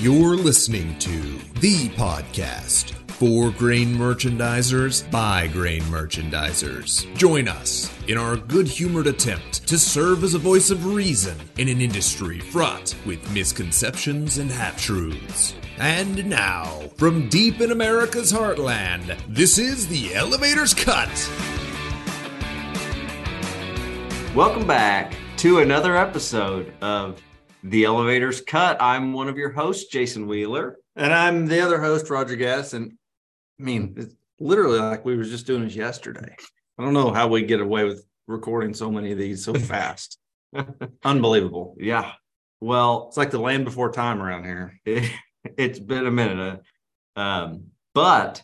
You're listening to the podcast for grain merchandisers by grain merchandisers. Join us in our good humored attempt to serve as a voice of reason in an industry fraught with misconceptions and half truths. And now, from deep in America's heartland, this is the Elevator's Cut. Welcome back to another episode of The Elevator's Cut. I'm one of your hosts, Jason Wheeler. And I'm the other host, Roger Gass. And I mean, it's literally like we were just doing this yesterday. I don't know how we get away with recording so many of these so fast. Unbelievable. Yeah. Well, It's like the land before time around here. it, it's been a minute. uh, Um, but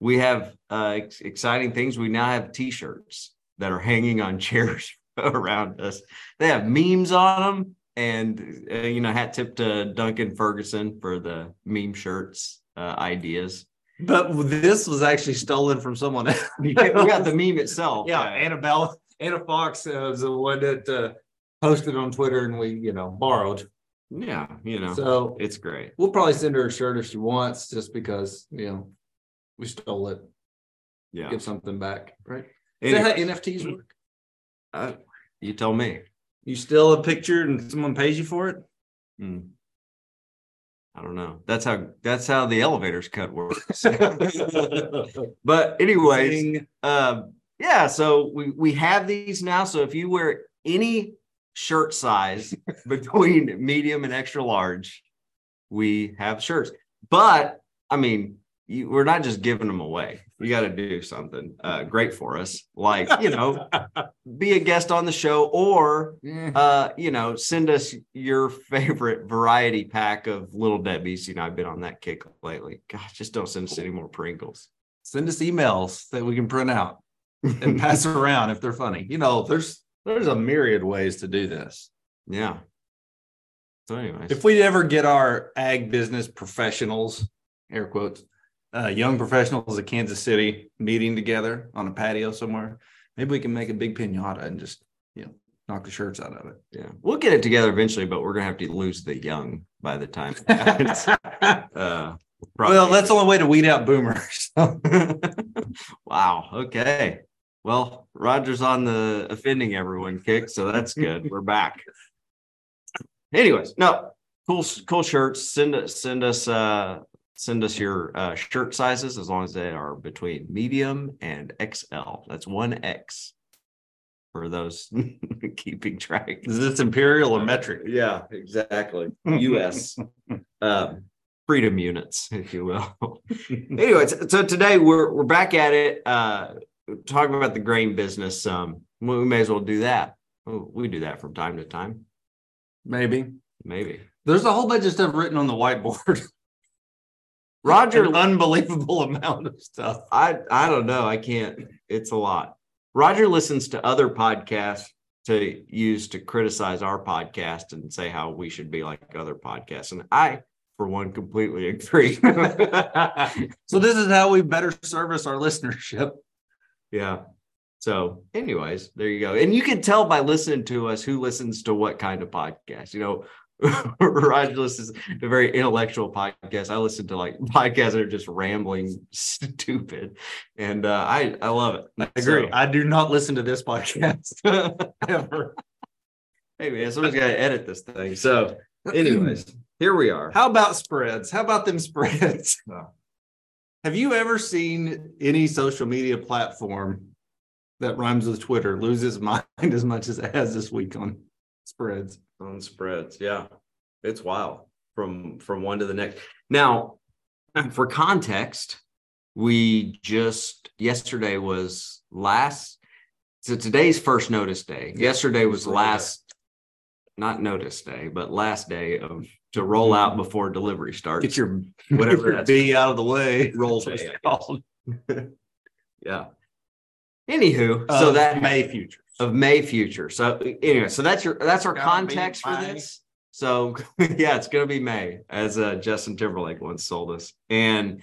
we have uh, ex- exciting things. We now have t shirts that are hanging on chairs around us. They have memes on them. And, uh, you know, hat tip to Duncan Ferguson for the meme shirts uh, ideas. But this was actually stolen from someone else. we got the meme itself. yeah, uh, Annabelle, Anna Fox uh, was the one that uh, posted on Twitter and we, you know, borrowed. yeah, you know, So it's great. we'll probably send her a shirt if she wants, just because, you know, we stole it, Yeah. give something back, right? Is that how NFTs work? uh, you tell me. You steal a picture and someone pays you for it? Hmm. I don't know. That's how that's how the elevators cut works. but anyways, um, yeah. So we we have these now. So if you wear any shirt size between medium and extra large, we have shirts. But I mean, you, we're not just giving them away. You got to do something uh, great for us, like you know, be a guest on the show or uh, you know, send us your favorite variety pack of Little Debbie's. You know, I've been on that kick lately. Gosh, just don't send us any more Pringles. Send us emails that we can print out and pass around if they're funny. You know, there's there's a myriad ways to do this. Yeah. So, anyways, If we ever get our ag business professionals, air quotes, uh, young professionals of Kansas City meeting together on a patio somewhere, maybe we can make a big pinata and just you know knock the shirts out of it. yeah, we'll get it together eventually, but we're gonna have to lose the young by the time. uh, well, that's the only way to weed out boomers. wow. Okay. Well, Roger's on the offending everyone kick, so that's good. We're back. Anyways, no, cool, cool shirts. Send us, send us, uh, send us your uh, shirt sizes as long as they are between medium and XL. That's one X for those keeping track. Is this imperial or metric? Yeah, exactly. US um, freedom units, if you will. anyway, so, so today we're we're back at it, uh, talking about the grain business. Um, we may as well do that. Oh, We do that from time to time, Maybe. maybe. There's a whole bunch of stuff written on the whiteboard. Roger, An unbelievable amount of stuff. I I don't know. I can't. It's a lot. Roger listens to other podcasts to use to criticize our podcast and say how we should be like other podcasts, and I, for one, completely agree. So this is how we better service our listenership. Yeah. So, anyways, there you go. And you can tell by listening to us who listens to what kind of podcast. You know, Roger is a very intellectual podcast. I listen to like podcasts that are just rambling stupid. And uh, I I love it. I agree. So- I do not listen to this podcast ever. hey man, someone's got to edit this thing. So, anyways, here we are. How about spreads? How about them spreads? Have you ever seen any social media platform that rhymes with Twitter lose its mind as much as it has this week on spreads? on spreads. Yeah, it's wild from from one to the next. Now, for context, we just yesterday was last. So today's first notice day. Yesterday was last, not notice day, but last day of to roll out before delivery starts. Get your Whatever your B out of the way. roll That's day. what it's I called. yeah. Anywho, so that May future. of May future. So anyway, so that's your that's our context for this. So yeah, it's gonna be May, as uh, Justin Timberlake once told us. And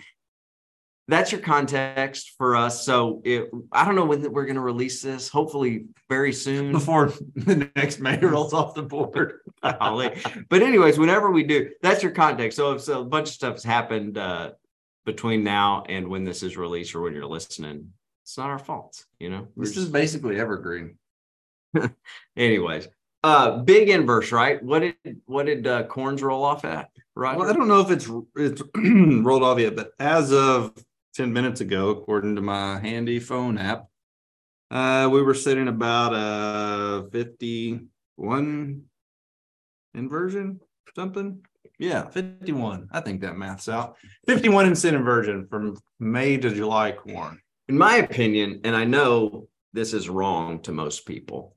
that's your context for us. So it, I don't know when we're going to release this. Hopefully, very soon. Before the next mayor rolls off the board. but anyways, whenever we do, that's your context. So if so, a bunch of stuff has happened uh, between now and when this is released or when you're listening, it's not our fault. You know, We're This just- is basically evergreen. anyways. Uh, big inverse, right? What did what did uh, corns roll off at? Right. Well, I don't know if it's it's rolled off yet, but as of 10 minutes ago, according to my handy phone app, uh, we were sitting about a 51 inversion, something. Yeah, 51. I think that math's out. 51 in sin inversion from May to July corn. in my opinion, and I know this is wrong to most people,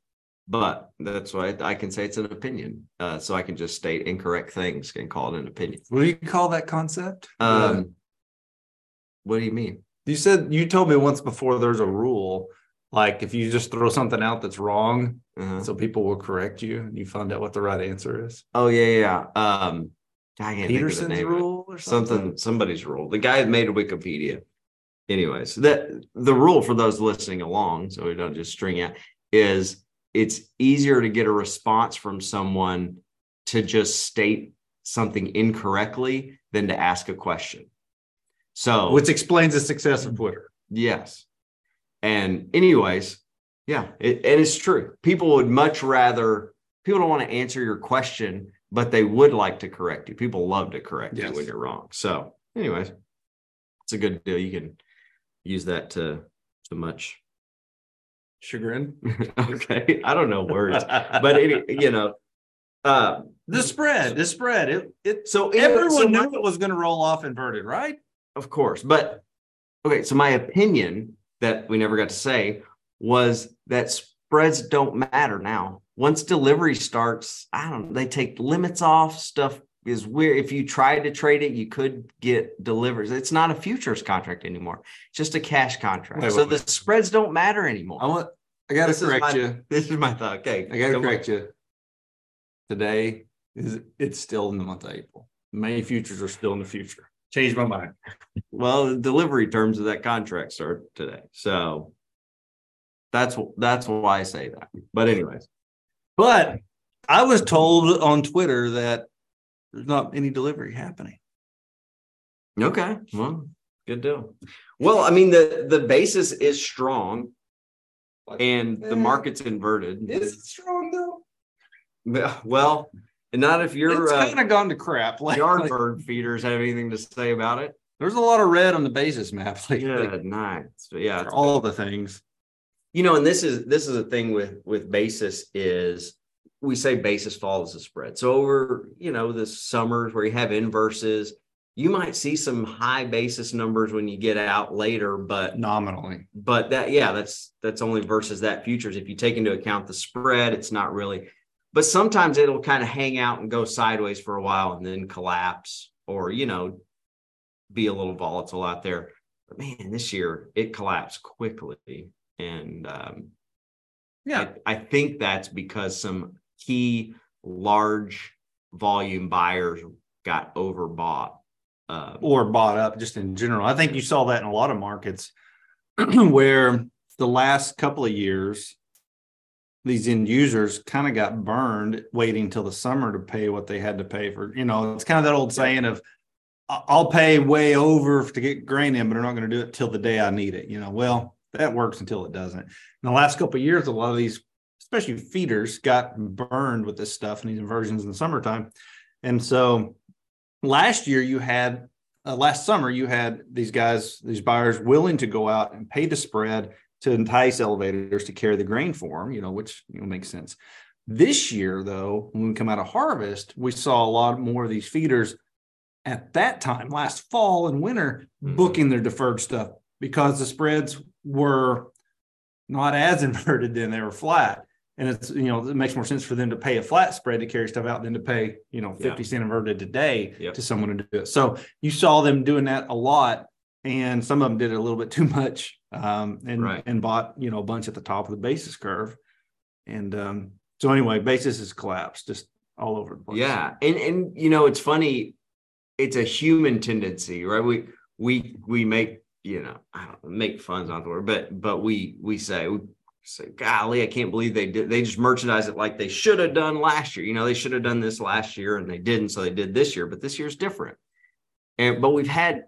but that's why I can say it's an opinion. Uh, so I can just state incorrect things and call it an opinion. What do you call that concept? Um, what do you mean? you said you told me once before there's a rule like if you just throw something out that's wrong, Uh-huh. so people will correct you and you find out what the right answer is. Oh yeah, yeah. yeah. Um, I can't think of the Peterson's name rule or something. something somebody's rule the guy that made wikipedia anyways that the rule for those listening along so we don't just string out is it's easier to get a response from someone to just state something incorrectly than to ask a question. So Which explains the success of Twitter. yes. And anyways yeah it, and it's true. People would much rather people don't want to answer your question but they would like to correct you. People love to correct you when you're wrong. So anyways it's a good deal. You can use that to to much Chagrin. okay i don't know words but you know uh the spread, the spread. It, it so everyone so my- knew it was going to roll off inverted, right? Of course. But okay, so my opinion that we never got to say was that spreads don't matter now. Once delivery starts, I don't they take limits off, stuff is weird. If you tried to trade it, you could get delivers. It's not a futures contract anymore, it's just a cash contract. Wait, so wait, the wait. spreads don't matter anymore. I want. I got to correct my- you. this is my thought. Okay. I got to come on. correct you. Today is it's still in the month of April. May futures are still in the future. Changed my mind. Well, the delivery terms of that contract start today. So that's that's why I say that. But anyways. But I was told on Twitter that there's not any delivery happening. Okay. Well, good deal. Well, I mean, the the basis is strong and the market's inverted. Is it strong though? Well, not if your it's uh, kind of gone to crap. Like, yard like, bird feeders have anything to say about it. there's a lot of red on the basis map. Like, nice. Yeah, it's- all the things. you know, and this is this is a thing with with basis is we say basis follows the spread. So over you know the summers where you have inverses, you might see some high basis numbers when you get out later, but Nominally. but that yeah that's that's only versus that futures if you take into account the spread it's not really but sometimes it'll kind of hang out and go sideways for a while and then collapse or you know be a little volatile out there but man this year it collapsed quickly and um Yeah. I, I think that's because some key large volume buyers got overbought um, or bought up just in general. I think you saw that in a lot of markets where the last couple of years, these end users kind of got burned waiting till the summer to pay what they had to pay for. You know, it's kind of that old saying of, I'll pay way over to get grain in, but I'm not going to do it till the day I need it. You know, well, that works until it doesn't. In the last couple of years, a lot of these, especially feeders, got burned with this stuff and these inversions in the summertime. And so last year you had uh, last summer you had these guys these buyers willing to go out and pay the spread to entice elevators to carry the grain for them you know which you know, makes sense this year though when we come out of harvest we saw a lot more of these feeders at that time last fall and winter Mhm. booking their deferred stuff because the spreads were not as inverted then they were flat and it's you know it makes more sense for them to pay a flat spread to carry stuff out than to pay you know 50 cent inverted today Yep. to someone to do it so you saw them doing that a lot and some of them did it a little bit too much um, and Right. and bought you know a bunch at the top of the basis curve and um, so anyway basis has collapsed just all over the place Yeah, and and you know it's funny, it's a human tendency, right? We we we make you know, I don't make fun's not the word, but but we we say we say, golly, I can't believe they did they just merchandise it like they should have done last year. You know, they should have done this last year and they didn't, so they did this year, but this year's different. And but we've had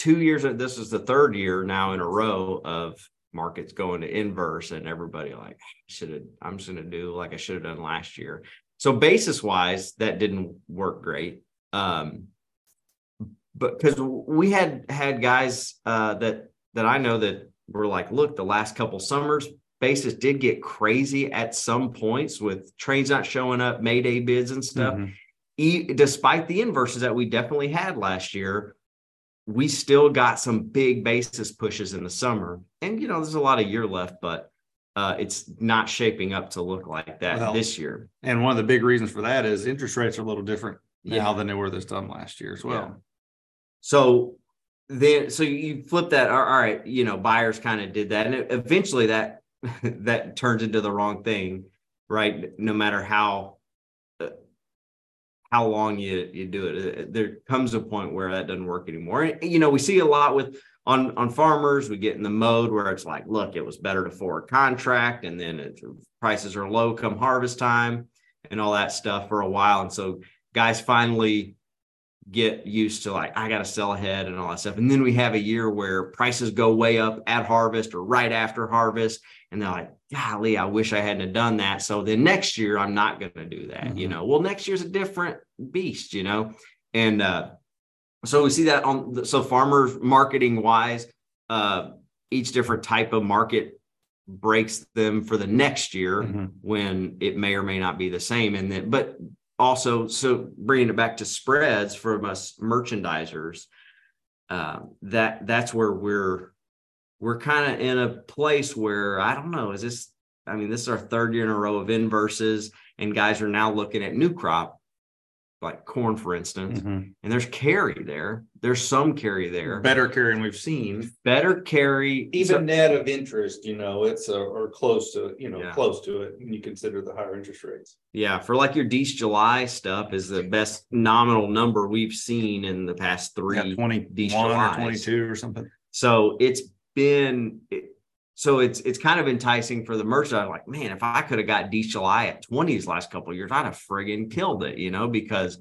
two years this is the third year now in a row of markets going to inverse and everybody like should have i'm just going to do like i should have done last year so basis wise that didn't work great um but because we had had guys uh that that i know that were like look the last couple summers basis did get crazy at some points with trains not showing up mayday bids and stuff mm-hmm. e- despite the inverses that we definitely had last year we still got some big basis pushes in the summer. And, you know, there's a lot of year left, but uh, it's not shaping up to look like that well, this year. And one of the big reasons for that is interest rates are a little different yeah. now than they were this time last year as well. Yeah. So then, so you flip that. All right, you know, buyers kind of did that, and eventually that that turns into the wrong thing, right? No matter how uh, how long you you do it. Uh, there comes a point where that doesn't work anymore. You know, we see a lot with on on farmers. We get in the mode where it's like, look, it was better to forward contract, and then it, prices are low come harvest time, and all that stuff for a while. And so guys finally get used to like I got to sell ahead and all that stuff. And then we have a year where prices go way up at harvest or right after harvest, and they're like, golly, I wish I hadn't done that. So then next year I'm not going to do that. Mm-hmm. You know, well, next year's a different beast, you know, and uh, so we see that on the, so farmers marketing wise, uh, each different type of market breaks them for the next year mm-hmm. when it may or may not be the same. And then, but also, so bringing it back to spreads from us merchandisers, uh, that that's where we're we're kind of in a place where I don't know, is this, I mean, this is our third year in a row of inverses, and guys are now looking at new crop, like corn, for instance, mm-hmm. and there's carry there. There's some carry there. Better carry than we've seen. Better carry. Even so, net of interest, you know, it's a, or close to, you know, yeah. close to it when you consider the higher interest rates. Yeah. For like your Dees July stuff is the best nominal number we've seen in the past three yeah, 21 or 22 or something. So it's been so it's it's kind of enticing for the was like, man, if I could have got July at 20s last couple years, I'd have friggin' killed it, you know, because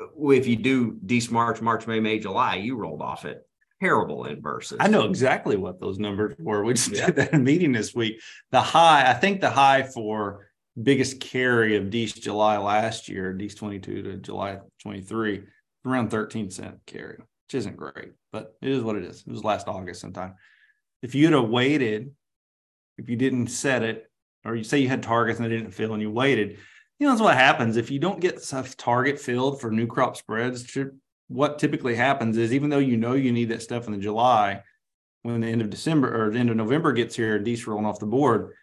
uh, if you do Dees March, March, May, May, July, you rolled off it terrible inverses. I know exactly what those numbers were. We just yeah. did that meeting this week. The high, I think the high for biggest carry of Dees July last year, Dees 22 to July 23, around 13 cent carry, which isn't great, but it is what it is. It was last August sometime if you'd have waited, if you didn't set it, or you say you had targets and they didn't fill and you waited, you know, that's what happens. If you don't get stuff target filled for new crop spreads, what typically happens is even though you know you need that stuff in the July, when the end of December or the end of November gets here Dees rolling off the board,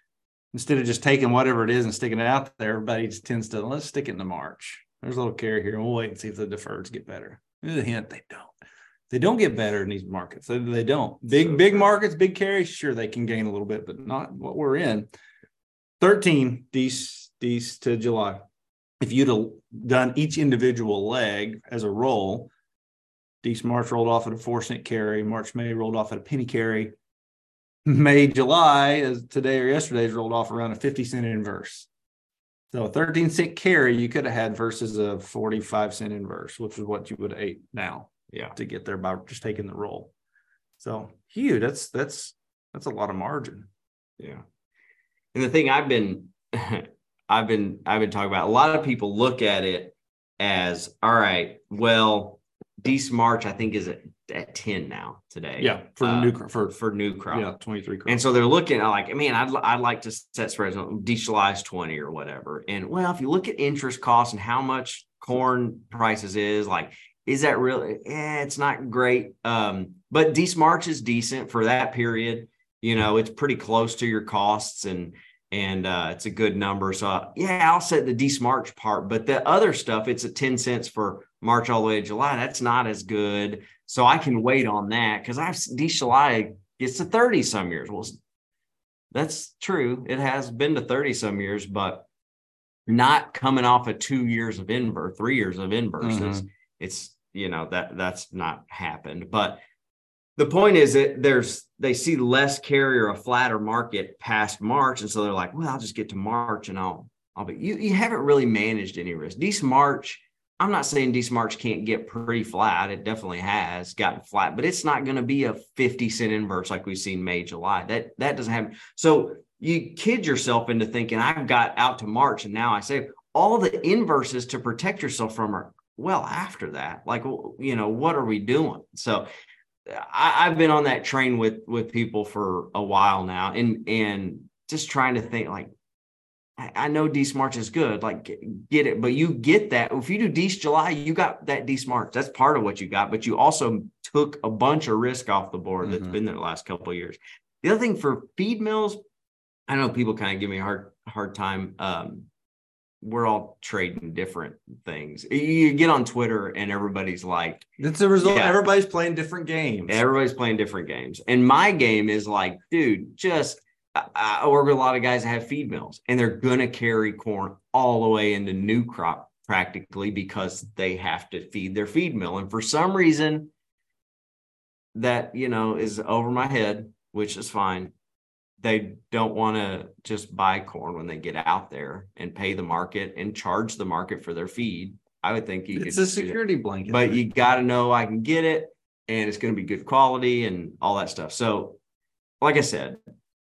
instead of just taking whatever it is and sticking it out there, everybody just tends to let's stick it in the March. There's a little carry here, and we'll wait and see if the deferreds get better. There's a hint they don't. They don't get better in these markets. They, they don't. Big, so, big markets, big carries, sure, they can gain a little bit, but not what we're in. 13 these these to July. If you'd have done each individual leg as a roll, Dees March rolled off at a four cent carry, March May rolled off at a penny carry, May July as today or yesterday's rolled off around a 50 cent inverse. So a 13 cent carry you could have had versus a 45 cent inverse, which is what you would have ate now yeah to get there by just taking the roll so huge that's that's that's a lot of margin yeah and the thing i've been i've been i've been talking about a lot of people look at it as all right well Dees March, I think, is at, at 10 now today. Yeah, for uh, new for for new crop. Yeah, 23 crop. And so they're looking at like, man, I'd, I'd like to set spreads on Dees July's 20 or whatever. And well, if you look at interest costs and how much corn prices is, like is that really? Eh, it's not great. Um, but Dees March is decent for that period. You know, it's pretty close to your costs and and uh, it's a good number. So uh, yeah, I'll set the Dees March part, but the other stuff, it's at 10 cents for March all the way to July. That's not as good. So I can wait on that because I've Dees July gets to 30 some years. Well, that's true. It has been to 30 some years, but not coming off of two years of invert, three years of inverses. Mm-hmm. It's you know that that's not happened but the point is that there's they see less carrier a flatter market past March, and so they're like, well, I'll just get to March and I'll I'll be you you haven't really managed any risk. Decent March, I'm not saying decent March can't get pretty flat. It definitely has gotten flat, but it's not going to be a 50 cent inverse like we've seen May, July. That that doesn't happen. So you kid yourself into thinking I've got out to March and now I say all the inverses to protect yourself from are well after that. Like you know, what are we doing? So I, have been on that train with with people for a while now, and and just trying to think like I, I know Dece March is good, like get, it, but you get that if you do Dece July, you got that Dece March. That's part of what you got, but you also took a bunch of risk off the board that's mm-hmm. been there the last couple of years. The other thing for feed mills, I know people kind of give me a hard hard time. Um, we're all trading different things. You get on Twitter and everybody's like, it's a result. Yeah, everybody's playing different games. Everybody's playing different games. And my game is like, dude, just I work with a lot of guys that have feed mills and they're going to carry corn all the way into new crop practically because they have to feed their feed mill. And for some reason, that, you know, is over my head, which is fine they don't want to just buy corn when they get out there and pay the market and charge the market for their feed. I would think you it's could, a security blanket, but you got to know I can get it and it's going to be good quality and all that stuff. So, like I said,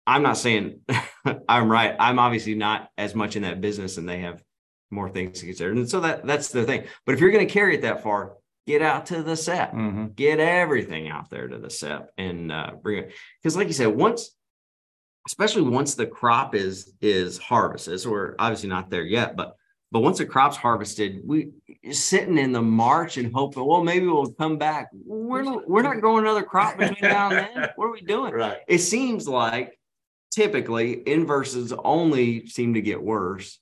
I'm not saying I'm right. I'm obviously not as much in that business and they have more things to consider. And so that that's the thing. But if you're going to carry it that far, get out to the SEP, mm-hmm. get everything out there to the SEP and uh, bring it. Because, like you said, once especially once the crop is is harvested. So we're obviously not there yet, but but once the crop's harvested, we sitting in the March and hoping, well, maybe we'll come back. We're not, we're not growing another crop between now and then. What are we doing? Right. It seems like typically inverses only seem to get worse,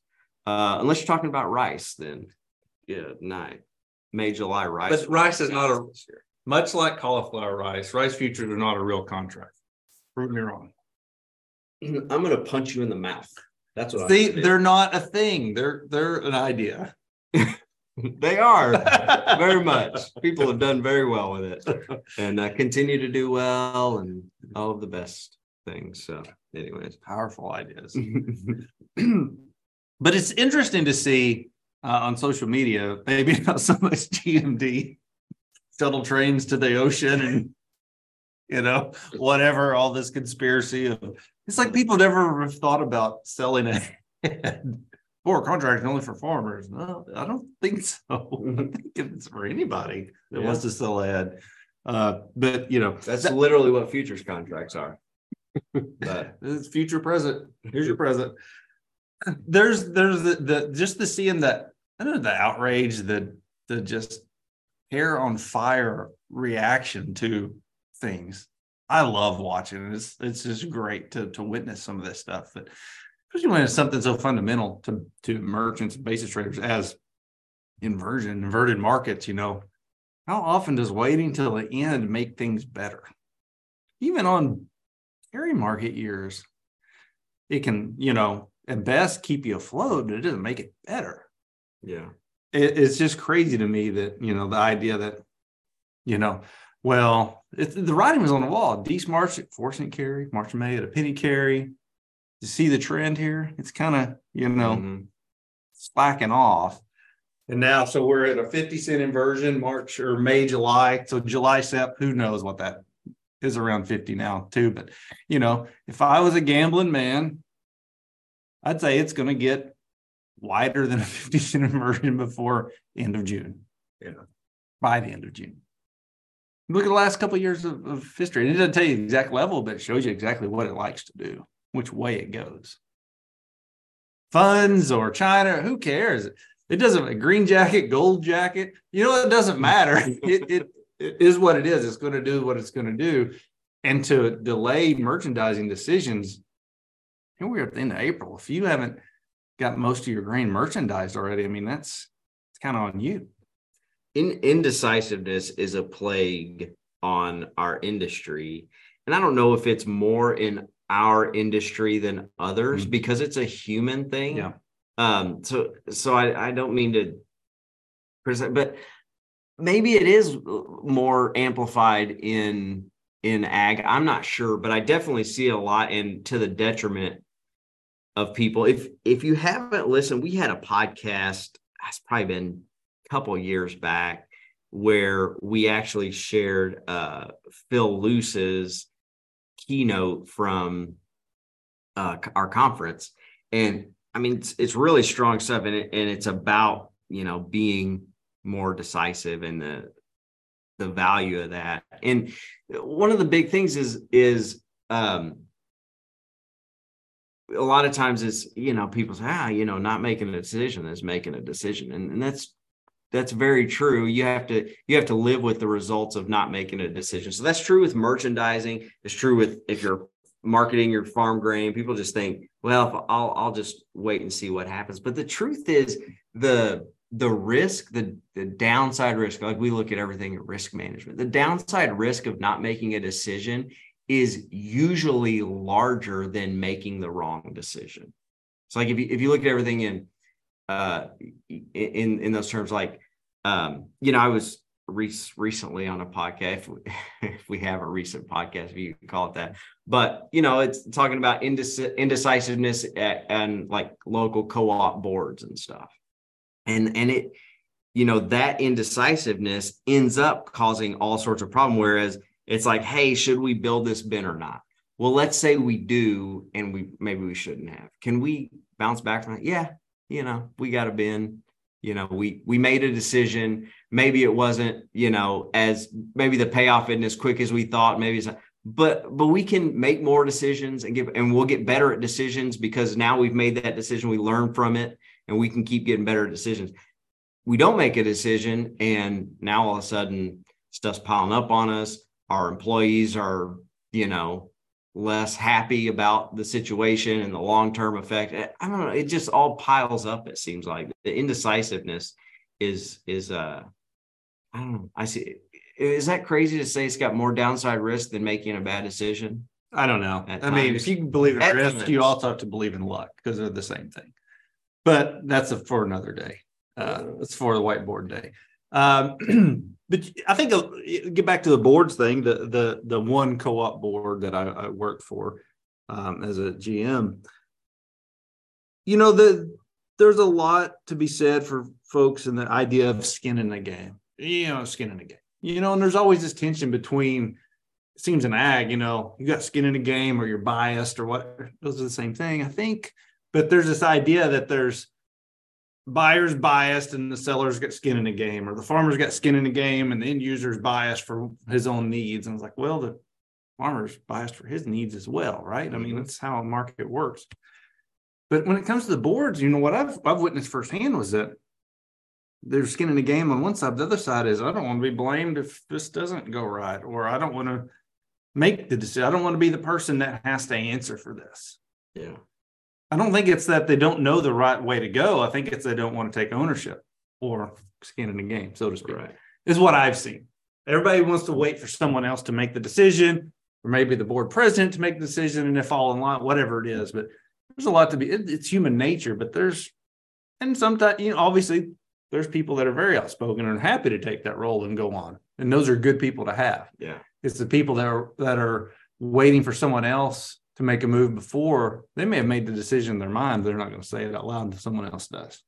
uh, unless you're talking about rice. Then, yeah, night May, July rice. But rice is not a much like cauliflower rice. Rice futures are not a real contract. Prove me wrong. I'm going to punch you in the mouth. That's what I See, they're not a thing. They're they're an idea. they are very much. People have done very well with it and uh, continue to do well and all of the best things. So, anyways, powerful ideas. but it's interesting to see uh, on social media, maybe not so much GMD shuttle trains to the ocean and you know whatever all this conspiracy of it's like people never have thought about selling a for contract only for farmers. No, I don't think so. I mm-hmm. think it's for anybody that yeah. wants to sell ad. Uh, but you know, that's that, literally what futures contracts are. but it's future present. Here's your present. There's there's the, the just the seeing that I don't know the outrage, the the just hair on fire reaction to things I love watching it. It's it's just mm-hmm. great to to witness some of this stuff. But especially when it's something so fundamental to to merchants and basis traders as inversion, inverted markets, you know, how often does waiting till the end make things better? Even on carry market years, it can, you know, at best keep you afloat, but it doesn't make it better. Yeah. It, it's just crazy to me that, you know, the idea that, you know, well, the writing was on the wall. Dees March at four cent carry, March May at a penny carry. To see the trend here, it's kind of you know mm-hmm. slacking off. And now, so we're at a 50 cent inversion, March or May, July. So July SEP, who knows what that is around 50 now, too. But you know, if I was a gambling man, I'd say it's going to get wider than a 50 cent inversion before end of June. Yeah. By the end of June look at the last couple of years of, of history. And it doesn't tell you the exact level, but it shows you exactly what it likes to do, which way it goes. Funds or China, who cares? It doesn't a green jacket, gold jacket. You know, it doesn't matter. it, it, it is what it is. It's going to do what it's going to do. And to delay merchandising decisions, here we're at the end of April. If you haven't got most of your grain merchandised already, I mean, that's it's kind of on you in, indecisiveness is a plague on our industry. And I don't know if it's more in our industry than others mm-hmm. because it's a human thing. Yeah. Um, so so I, I don't mean to present, but maybe it is more amplified in in ag. I'm not sure, but I definitely see it a lot and to the detriment of people. If if you haven't listened, we had a podcast. It's probably been couple years back where we actually shared uh, Phil Luce's keynote from uh, our conference, and I mean it's, it's really strong stuff, and it, and it's about you know being more decisive and the the value of that. And one of the big things is is um, a lot of times it's you know people say ah you know not making a decision is making a decision and, and that's that's very true. You have to you have to live with the results of not making a decision. So that's true with merchandising. It's true with if you're marketing your farm grain people just think well i'll i'll just wait and see what happens. But the truth is the the risk the the downside risk like we look at everything at risk management the downside risk of not making a decision is usually larger than making the wrong decision. So like if you if you look at everything in uh in in those terms like um you know I was re- recently on a podcast if we, if we have a recent podcast if you can call it that but you know it's talking about indecis- indecisiveness at, and like local co-op boards and stuff and and it you know that indecisiveness ends up causing all sorts of problem whereas it's like, hey, should we build this bin or not? Well, let's say we do, and we maybe we shouldn't have. Can we bounce back from that? Yeah, you know, we got a bin. You know, we we made a decision. Maybe it wasn't, you know, as maybe the payoff isn't as quick as we thought. Maybe it's, not, but but we can make more decisions and give, and we'll get better at decisions because now we've made that decision. We learn from it, and we can keep getting better decisions. We don't make a decision, and now all of a sudden stuff's piling up on us our employees are, you know, less happy about the situation and the long-term effect. I don't know. It just all piles up. It seems like the indecisiveness is is uh I don't know. I see. Is that crazy to say it's got more downside risk than making a bad decision? I don't know. I mean, if you believe in risk, you also have to believe in luck because they're the same thing. But that's a, for another day. Uh, it's for the whiteboard day. Um, but I think uh, get back to the boards thing. The the the one co-op board that I, I worked for um, as a GM. You know the there's a lot to be said for folks and the idea of skin in the game. You know, skin in the game. You know, and there's always this tension between. Seems an ag, you know, you got skin in the game or you're biased or what. Those are the same thing, I think. But there's this idea that there's buyer's biased and the seller's got skin in the game, or the farmer's got skin in the game and the end user's biased for his own needs. And it's like, well, the farmer's biased for his needs as well, right? Mm-hmm. I mean, mm-hmm. that's how a market works. But when it comes to the boards, you know what I've I've witnessed firsthand was that there's skin in the game on one side. The other side is I don't want to be blamed if this doesn't go right, or I don't want to make the decision. I don't want to be the person that has to answer for this. Yeah. I don't think it's that they don't know the right way to go. I think it's they don't want to take ownership or skin in the game, so to speak. Right. Is what I've seen. Everybody wants to wait for someone else to make the decision, or maybe the board president to make the decision, and if all in line, whatever it is. But there's a lot to be. It, it's human nature, but there's, and sometimes you know, obviously, there's people that are very outspoken and happy to take that role and go on, and those are good people to have. Yeah, it's the people that are that are waiting for someone else to make a move before they may have made the decision in their mind. They're not going to say it out loud until someone else does.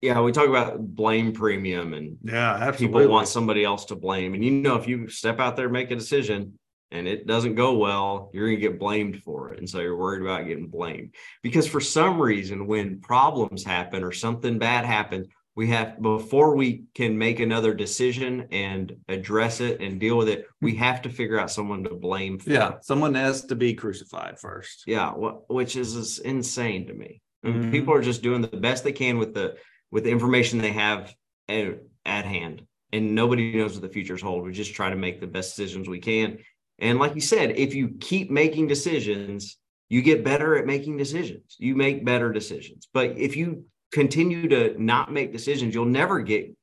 Yeah, we talk about blame premium and yeah, absolutely. people want somebody else to blame. And you know, if you step out there, make a decision and it doesn't go well, you're going to get blamed for it. And so you're worried about getting blamed because for some reason, when problems happen or something bad happens, we have before we can make another decision and address it and deal with it we have to figure out someone to blame for yeah someone has to be crucified first. Yeah which is insane to me. Mm-hmm. people are just doing the best they can with the with the information they have at, at hand. And nobody knows what the futures hold. We just try to make the best decisions we can. And like you said if you keep making decisions you get better at making decisions. You make better decisions. But if you continue to not make decisions, you'll never get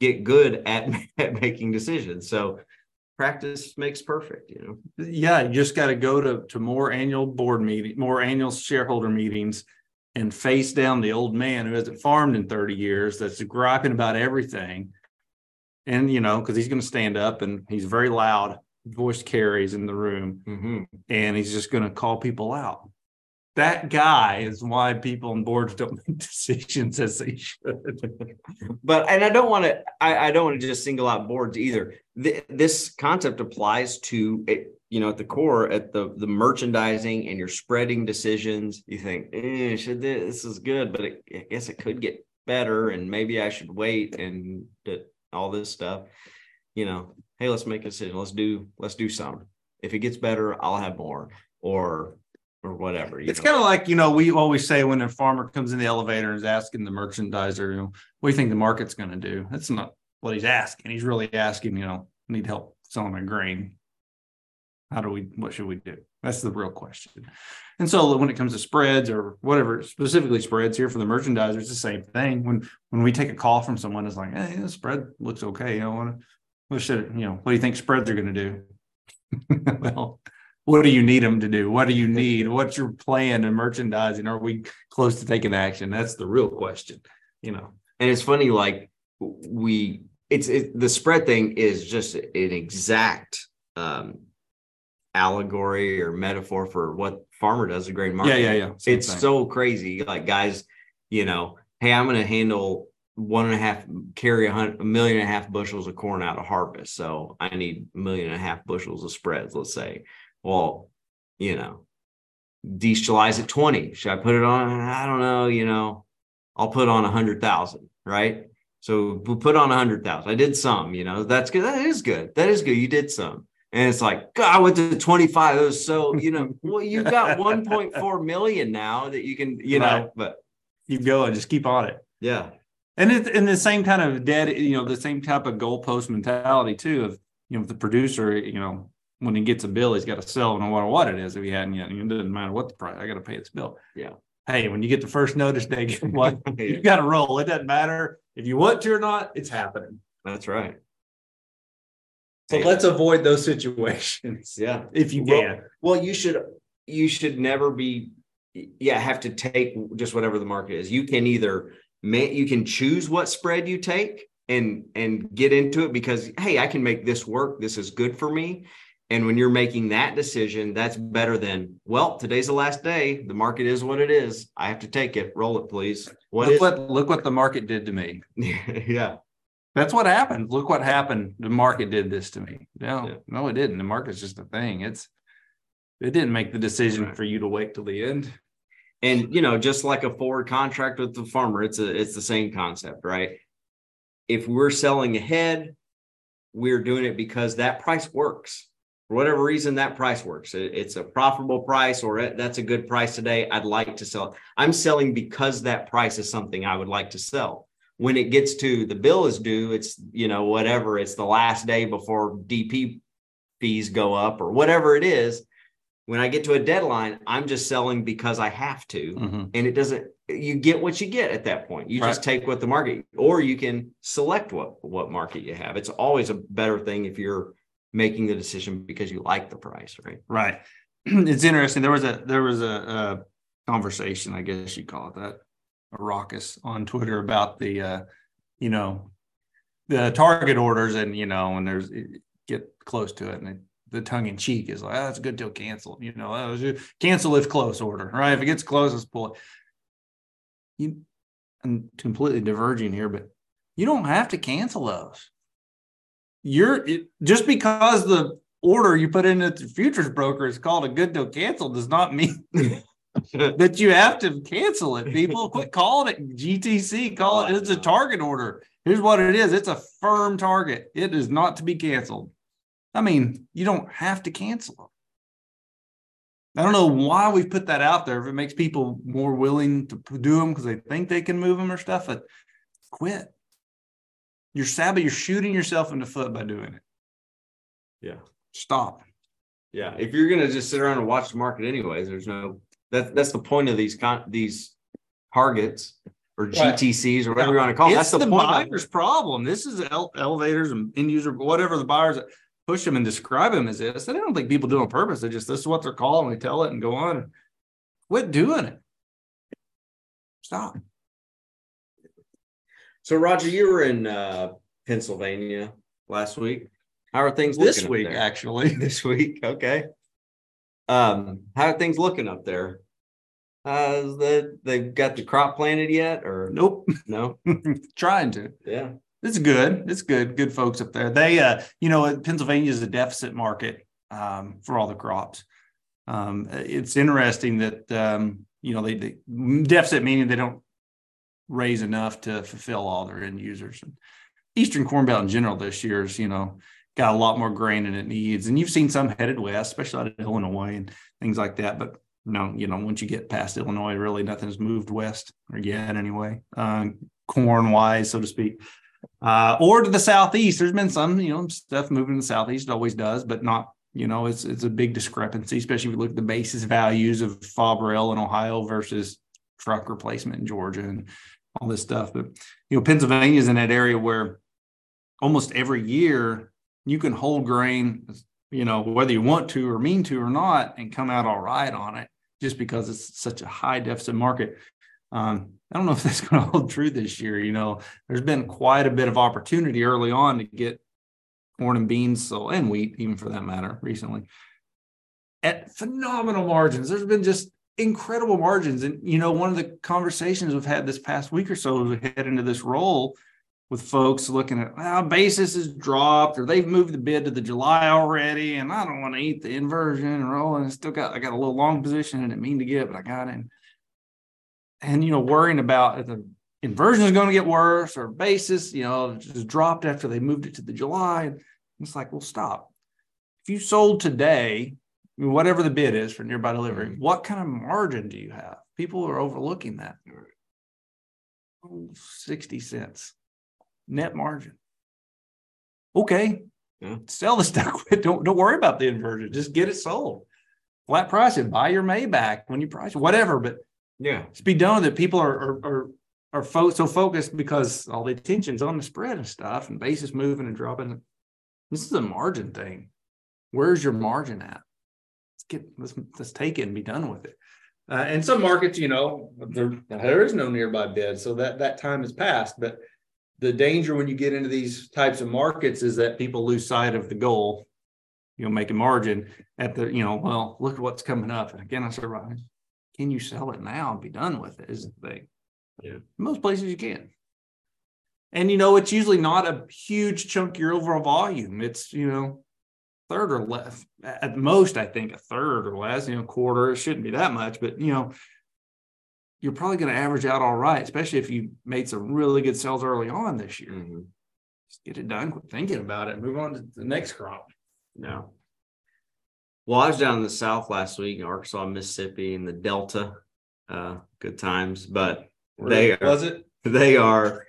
get good at, at making decisions. So practice makes perfect, you know. Yeah, you just got to go to to more annual board meeting, more annual shareholder meetings and face down the old man who hasn't farmed in 30 years that's griping about everything. And you know, because he's going to stand up and he's very loud voice carries in the room Mhm. and he's just going to call people out. That guy is why people on boards don't make decisions as they should. But and I don't want to I, I don't want to just single out boards either. Th- this concept applies to it, you know, at the core, at the the merchandising and you're spreading decisions. You think, eh, should this, this is good, but it, I guess it could get better, and maybe I should wait and all this stuff. You know, hey, let's make a decision. Let's do let's do some. If it gets better, I'll have more, or or whatever. It's kind of like, you know, we always say when a farmer comes in the elevator and is asking the merchandiser, you know, what do you think the market's going to do? That's not what he's asking. He's really asking, you know, need help selling my grain. How do we, what should we do? That's the real question. And so when it comes to spreads or whatever, specifically spreads here for the merchandiser, it's the same thing. When, when we take a call from someone, it's like, hey, the spread looks okay. You know, what, what should, you know, what do you think spreads are going to do? well, what do you need them to do? What do you need? What's your plan and merchandising? Are we close to taking action? That's the real question, you know. And it's funny, like we, it's it, the spread thing is just an exact um, allegory or metaphor for what farmer does a grain market. Yeah, yeah, yeah. Same It's thing. so crazy. Like guys, you know, hey, I'm going to handle one and a half, carry a hundred, a million and a half bushels of corn out of harvest. So I need a million and a half bushels of spreads. Let's say, well, you know, July's at 20. Should I put it on? I don't know. You know, I'll put on a hundred thousand, right? So we'll put on a hundred thousand. I did some, you know, that's good. That is good. That is good. You did some. And it's like, God, I went to 25. That was so, you know, well, you've got 1.4 million now that you can, you know, Right. but keep going, just keep on it. yeah. And it's in the same kind of dead, you know, the same type of goalpost mentality too of, you know, the producer, you know, when he gets a bill, he's got to sell no matter what it is. If he hadn't yet, it doesn't matter what the price, I got to pay this bill. Yeah. Hey, when you get the first notice, they get what you got to roll. It doesn't matter if you want to or not, it's happening. That's right. So let's avoid those situations Yeah. if you Well, can. Well, you should you should never be yeah, have to take just whatever the market is. You can either you can choose what spread you take and and get into it because hey, I can make this work. This is good for me. And when you're making that decision, that's better than well, today's the last day. The market is what it is. I have to take it. Roll it, please. What look is what look what the market did to me. yeah. That's what happened. Look what happened. The market did this to me. No, Yeah. no, it didn't. The market's just a thing. It's it didn't make the decision Right. for you to wait till the end. And you know, just like a forward contract with the farmer, it's a it's the same concept, right? If we're selling ahead, we're doing it because that price works. For whatever reason, that price works. It's a profitable price, or that's a good price today. I'd like to sell. it. I'm selling because that price is something I would like to sell. When it gets to the bill is due, it's you know whatever. It's the last day before DP fees go up or whatever it is. When I get to a deadline, I'm just selling because I have to Mhm. and it doesn't you get what you get at that point you just take what the market or you can select what what market you have it's always a better thing if you're making the decision because you like the price right Right. it's interesting. There was a there was a, a conversation, I guess you call it that, a raucous on Twitter about the uh, you know, the target orders and you know, when there's get close to it and it, the tongue in cheek is like, oh, that's a good deal, cancel. You know, that was ju- cancel if close order, right? If it gets close, let's pull it. You I'm completely diverging here, but you don't have to cancel those. You're it, just because the order you put in at the futures broker is called a good till cancel does not mean that you have to cancel it. People quit calling it GTC, call it it's a target order. Here's what it is it's a firm target, it is not to be canceled. I mean, you don't have to cancel them. I don't know why we put that out there. If it makes people more willing to do them because they think they can move them or stuff, but quit. You're sabby, you're shooting yourself in the foot by doing it. yeah Stop. yeah if you're gonna just sit around and watch the market anyways there's no that that's the point of these con these targets or Right. gtcs or whatever you want to call it that's the, the, point of buyer's problem. This is ele- elevators and end user, whatever the buyers push them and describe them as this. And I don't think people do it on purpose. They just this is what they're calling. They tell it and go on. And quit doing it. Stop. So roger you were in uh pennsylvania last week How are things this week, actually. this week. Okay. Um, how are things looking up there? Uh, the they've got the crop planted yet, or Nope. no? Trying to. Yeah. It's good. It's good. Good folks up there. They, uh, you know, Pennsylvania is a deficit market um, for all the crops. Um, it's interesting that um, you know they, they deficit meaning they don't raise enough to fulfill all their end users. Eastern Corn Belt in general this year's, you know, got a lot more grain than it needs, and you've seen some headed west, especially out of Illinois and things like that. But no, you know, once you get past Illinois, really nothing's moved west or yet anyway, um, corn wise, so to speak uh, or to the southeast. There's been some, you know, stuff moving to the southeast. It always does, but not. You know, it's it's a big discrepancy, especially if you look at the basis values of Fabril in Ohio versus truck replacement in Georgia and all this stuff. But you know, Pennsylvania is in that area where almost every year you can hold grain, you know, whether you want to or mean to or not, and come out all right on it, just because it's such a high deficit market. Um, I don't know if that's going to hold true this year. You know, there's been quite a bit of opportunity early on to get corn and beans, so and wheat, even for that matter, recently at phenomenal margins. There's been just incredible margins, and you know, one of the conversations we've had this past week or so as we head into this role with folks looking at well, basis has dropped or they've moved the bid to the July already, and I don't want to eat the inversion and roll, and still got I got a little long position and didn't mean to get, but I got it and you know worrying about if the inversion is going to get worse or basis you know just dropped after they moved it to the july it's like well stop. If you sold today whatever the bid is for nearby delivery Mhm. what kind of margin do you have people are overlooking that Oh, 60 cents net margin okay Yeah. sell the stuff don't don't worry about the inversion just get it sold flat price it buy your Maybach when you price it, whatever but Yeah. to be done with it. People are are are, are fo- so focused because all the attention's on the spread and stuff, and basis moving and dropping. This is a margin thing. Where's your margin at? Get let's let's take it and be done with it. Uh, and some markets, you know, there there is no nearby bid, so that that time has passed. But the danger when you get into these types of markets is that people lose sight of the goal. You know, make a margin at the you know, well, look at what's coming up. And again, I said, can you sell it now and be done with it? Is the thing. Yeah. Most places you can. And you know, it's usually not a huge chunk of your overall volume. It's, you know, third or less at most, I think a third or less, you know, quarter. It shouldn't be that much, but you know, you're probably going to average out all right, especially if you made some really good sales early on this year. Mhm. Just get it done, quit thinking about it, move on to the next crop. No. Well, I was down in the South last week in Arkansas, Mississippi, and the Delta. Uh, good times, but They are- was it? they are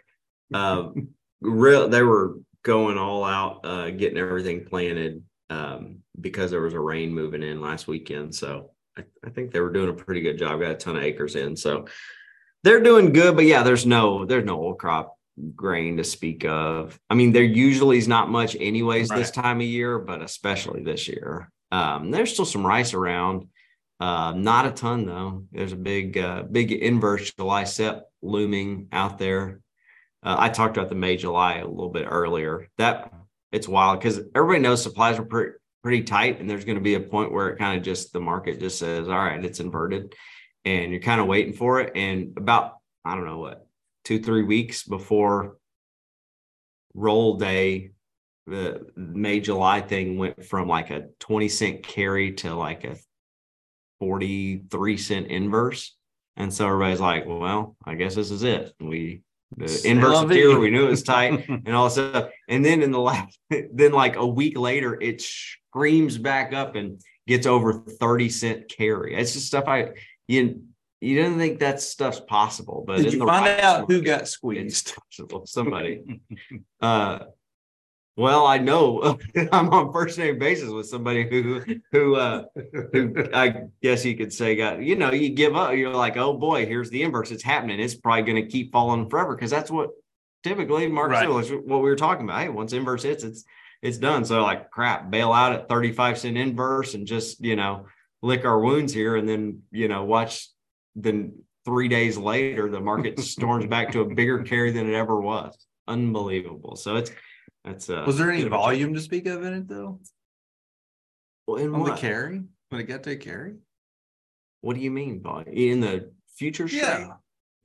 um real they were going all out uh getting everything planted um because there was a rain moving in last weekend. So I, I think they were doing a pretty good job. Got a ton of acres in. So they're doing good but yeah there's no there's no old crop grain to speak of. I mean there usually is not much anyways this time of year but especially this year. Um there's still some rice around. Uh, not a ton though. There's a big, uh, big inverse July set looming out there. Uh, I talked about the May July a little bit earlier. That it's wild because everybody knows supplies are pretty pretty tight, and there's going to be a point where it kind of just the market just says, "All right, it's inverted," and you're kind of waiting for it. And about I don't know what two three weeks before roll day, the May July thing went from like a 20 cent carry to like a 43 cent inverse. And so everybody's like, well, I guess this is it. We the inverse here, we knew it was tight and all this stuff. And then in the last, then like a week later, it screams back up and gets over 30 cent carry. It's just stuff I you you didn't think that stuff's possible, but Did in you the find rice out who got squeezed? possible. Somebody. Uh, well, I know. I'm on first name basis with somebody who who uh who I guess you could say got you know you give up you're like oh boy here's the inverse. It's happening. It's probably going to keep falling forever. Because that's what typically Mark Right. is what we were talking about. Hey once inverse hits it's it's done. So like crap bail out at 35 cent inverse and just you know lick our wounds here and then you know watch then three days later the market storms back to a bigger carry than it ever was. Unbelievable. So it's That's uh. Was there any bit of a- volume to speak of in it though? Well, in On the what? carry? When it got to a carry? What do you mean by in the future? straight? Yeah.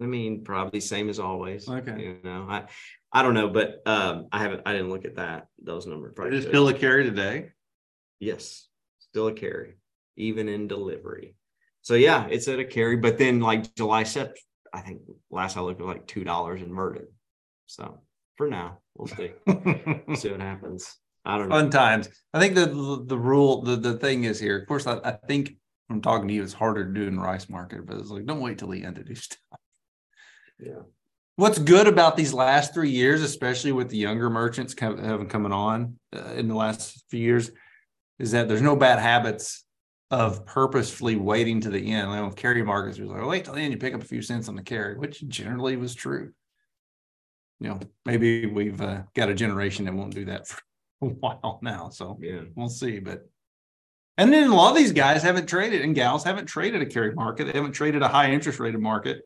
I mean, probably same as always. Okay. You know, I, I don't know, but um, I haven't, I didn't look at that, those numbers. Probably It is still a carry today. Yes, still a carry, even in delivery. So yeah, it's at a carry, but then like July set, I think last I looked at like two dollars inverted. So for now, we'll see, We'll see what happens. I don't know. Fun times. I think the the, the rule, the, the thing is here. Of course, I, think I think from talking to you, it's harder to do in the rice market, but it's like don't wait till the end to do stuff. Yeah. What's good about these last three years, especially with the younger merchants having coming on uh, in the last few years, is that there's no bad habits of purposefully waiting to the end. Like with carry markets, it was like, wait till the end, you pick up a few cents on the carry, which generally was true. You know, maybe we've uh, got a generation that won't do that for a while now. So Yeah. we'll see. But and then a lot of these guys haven't traded and gals haven't traded a carry market. They haven't traded a high interest rated market,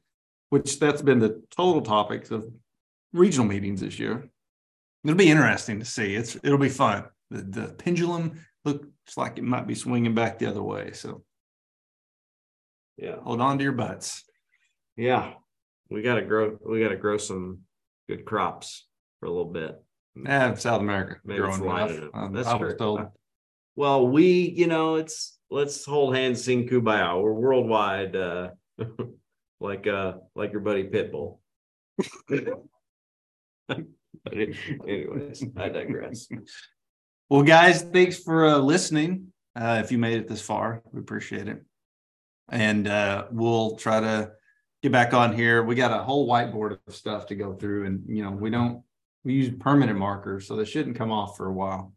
which that's been the total topics of regional meetings this year. It'll be interesting to see. It's it'll be fun. The the pendulum looks like it might be swinging back the other way. So Yeah. hold on to your butts. Yeah. We gotta grow, we gotta grow some good crops for a little bit. Yeah, South America. Maybe growing rough. Um, That's I was true. told. Well, we, you know, it's let's hold hands, sing kumbaya. We're worldwide, uh, like uh, like your buddy Pitbull. Anyways, I digress. Well, guys, thanks for uh, listening. Uh, if you made it this far, we appreciate it. And uh, we'll try to get back on here. We got a whole whiteboard of stuff to go through, and you know, we don't we use permanent markers, so they shouldn't come off for a while.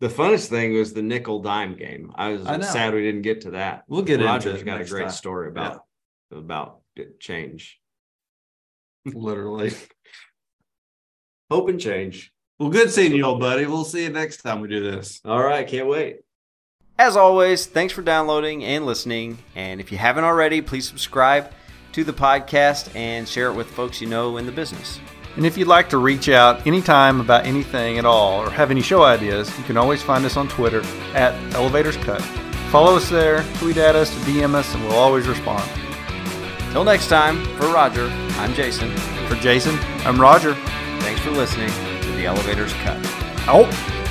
The funnest thing was the nickel dime game. I was I sad we didn't get to that. We'll get into Roger's it got a great time. story about about change. Literally. Hope and change. Well, good seeing you, old buddy. We'll see you next time we do this. All right, can't wait. As always, thanks for downloading and listening. And if you haven't already, please subscribe to the podcast and share it with folks you know in the business. And if you'd like to reach out anytime about anything at all or have any show ideas, you can always find us on Twitter at Elevators Cut. Follow us there, tweet at us, DM us, and we'll always respond. Till next time, for Roger, I'm Jason. For Jason, I'm Roger. Thanks for listening to the Elevator's Cut. Oh.